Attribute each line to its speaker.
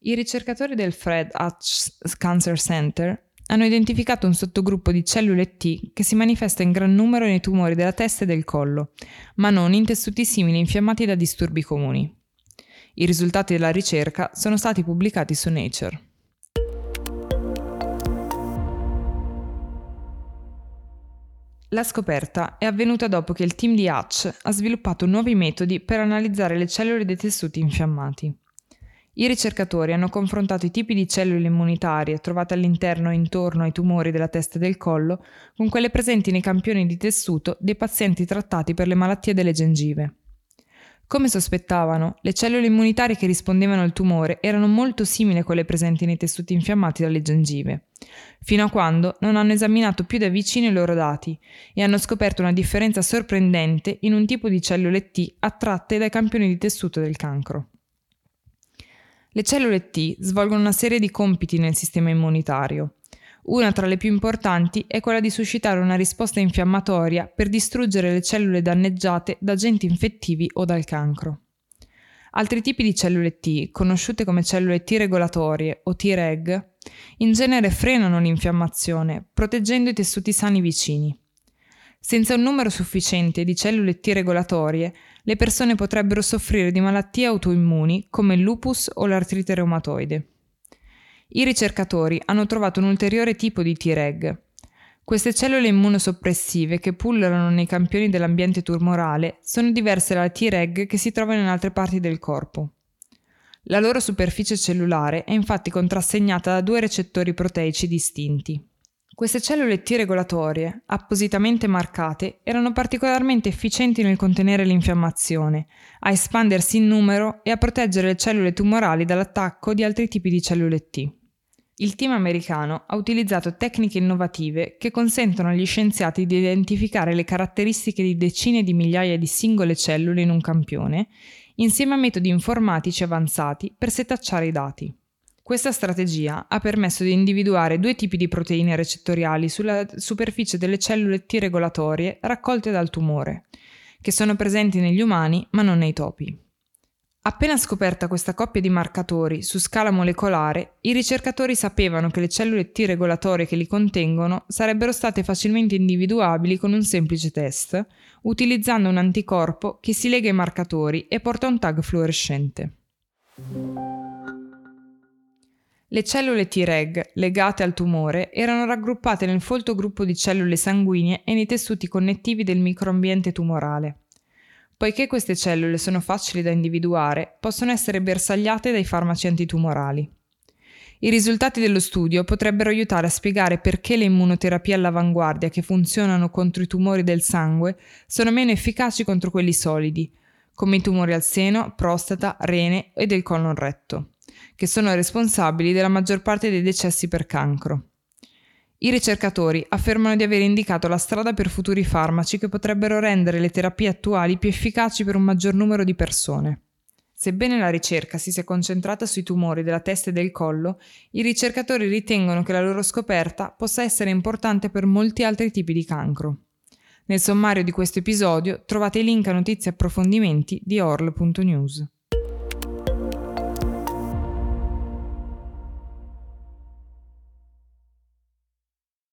Speaker 1: I ricercatori del Fred Hutch Cancer Center hanno identificato un sottogruppo di cellule T che si manifesta in gran numero nei tumori della testa e del collo, ma non in tessuti simili infiammati da disturbi comuni. I risultati della ricerca sono stati pubblicati su Nature. La scoperta è avvenuta dopo che il team di Hatch ha sviluppato nuovi metodi per analizzare le cellule dei tessuti infiammati. I ricercatori hanno confrontato i tipi di cellule immunitarie trovate all'interno e intorno ai tumori della testa e del collo con quelle presenti nei campioni di tessuto dei pazienti trattati per le malattie delle gengive. Come sospettavano, le cellule immunitarie che rispondevano al tumore erano molto simili a quelle presenti nei tessuti infiammati dalle gengive, fino a quando non hanno esaminato più da vicino i loro dati e hanno scoperto una differenza sorprendente in un tipo di cellule T attratte dai campioni di tessuto del cancro. Le cellule T svolgono una serie di compiti nel sistema immunitario. Una tra le più importanti è quella di suscitare una risposta infiammatoria per distruggere le cellule danneggiate da agenti infettivi o dal cancro. Altri tipi di cellule T, conosciute come cellule T regolatorie o Treg, in genere frenano l'infiammazione, proteggendo i tessuti sani vicini. Senza un numero sufficiente di cellule T regolatorie, le persone potrebbero soffrire di malattie autoimmuni come il lupus o l'artrite reumatoide. I ricercatori hanno trovato un ulteriore tipo di Treg. Queste cellule immunosoppressive che pullulano nei campioni dell'ambiente tumorale sono diverse dalle Treg che si trovano in altre parti del corpo. La loro superficie cellulare è infatti contrassegnata da due recettori proteici distinti. Queste cellule T regolatorie, appositamente marcate, erano particolarmente efficienti nel contenere l'infiammazione, a espandersi in numero e a proteggere le cellule tumorali dall'attacco di altri tipi di cellule T. Il team americano ha utilizzato tecniche innovative che consentono agli scienziati di identificare le caratteristiche di decine di migliaia di singole cellule in un campione, insieme a metodi informatici avanzati per setacciare i dati. Questa strategia ha permesso di individuare due tipi di proteine recettoriali sulla superficie delle cellule T regolatorie raccolte dal tumore, che sono presenti negli umani ma non nei topi. Appena scoperta questa coppia di marcatori su scala molecolare, i ricercatori sapevano che le cellule T regolatorie che li contengono sarebbero state facilmente individuabili con un semplice test, utilizzando un anticorpo che si lega ai marcatori e porta un tag fluorescente. Le cellule Treg legate al tumore erano raggruppate nel folto gruppo di cellule sanguigne e nei tessuti connettivi del microambiente tumorale. Poiché queste cellule sono facili da individuare, possono essere bersagliate dai farmaci antitumorali. I risultati dello studio potrebbero aiutare a spiegare perché le immunoterapie all'avanguardia che funzionano contro i tumori del sangue sono meno efficaci contro quelli solidi, come i tumori al seno, prostata, rene e del colon retto, che sono responsabili della maggior parte dei decessi per cancro. I ricercatori affermano di aver indicato la strada per futuri farmaci che potrebbero rendere le terapie attuali più efficaci per un maggior numero di persone. Sebbene la ricerca si sia concentrata sui tumori della testa e del collo, i ricercatori ritengono che la loro scoperta possa essere importante per molti altri tipi di cancro. Nel sommario di questo episodio trovate i link a notizie e approfondimenti di orl.news.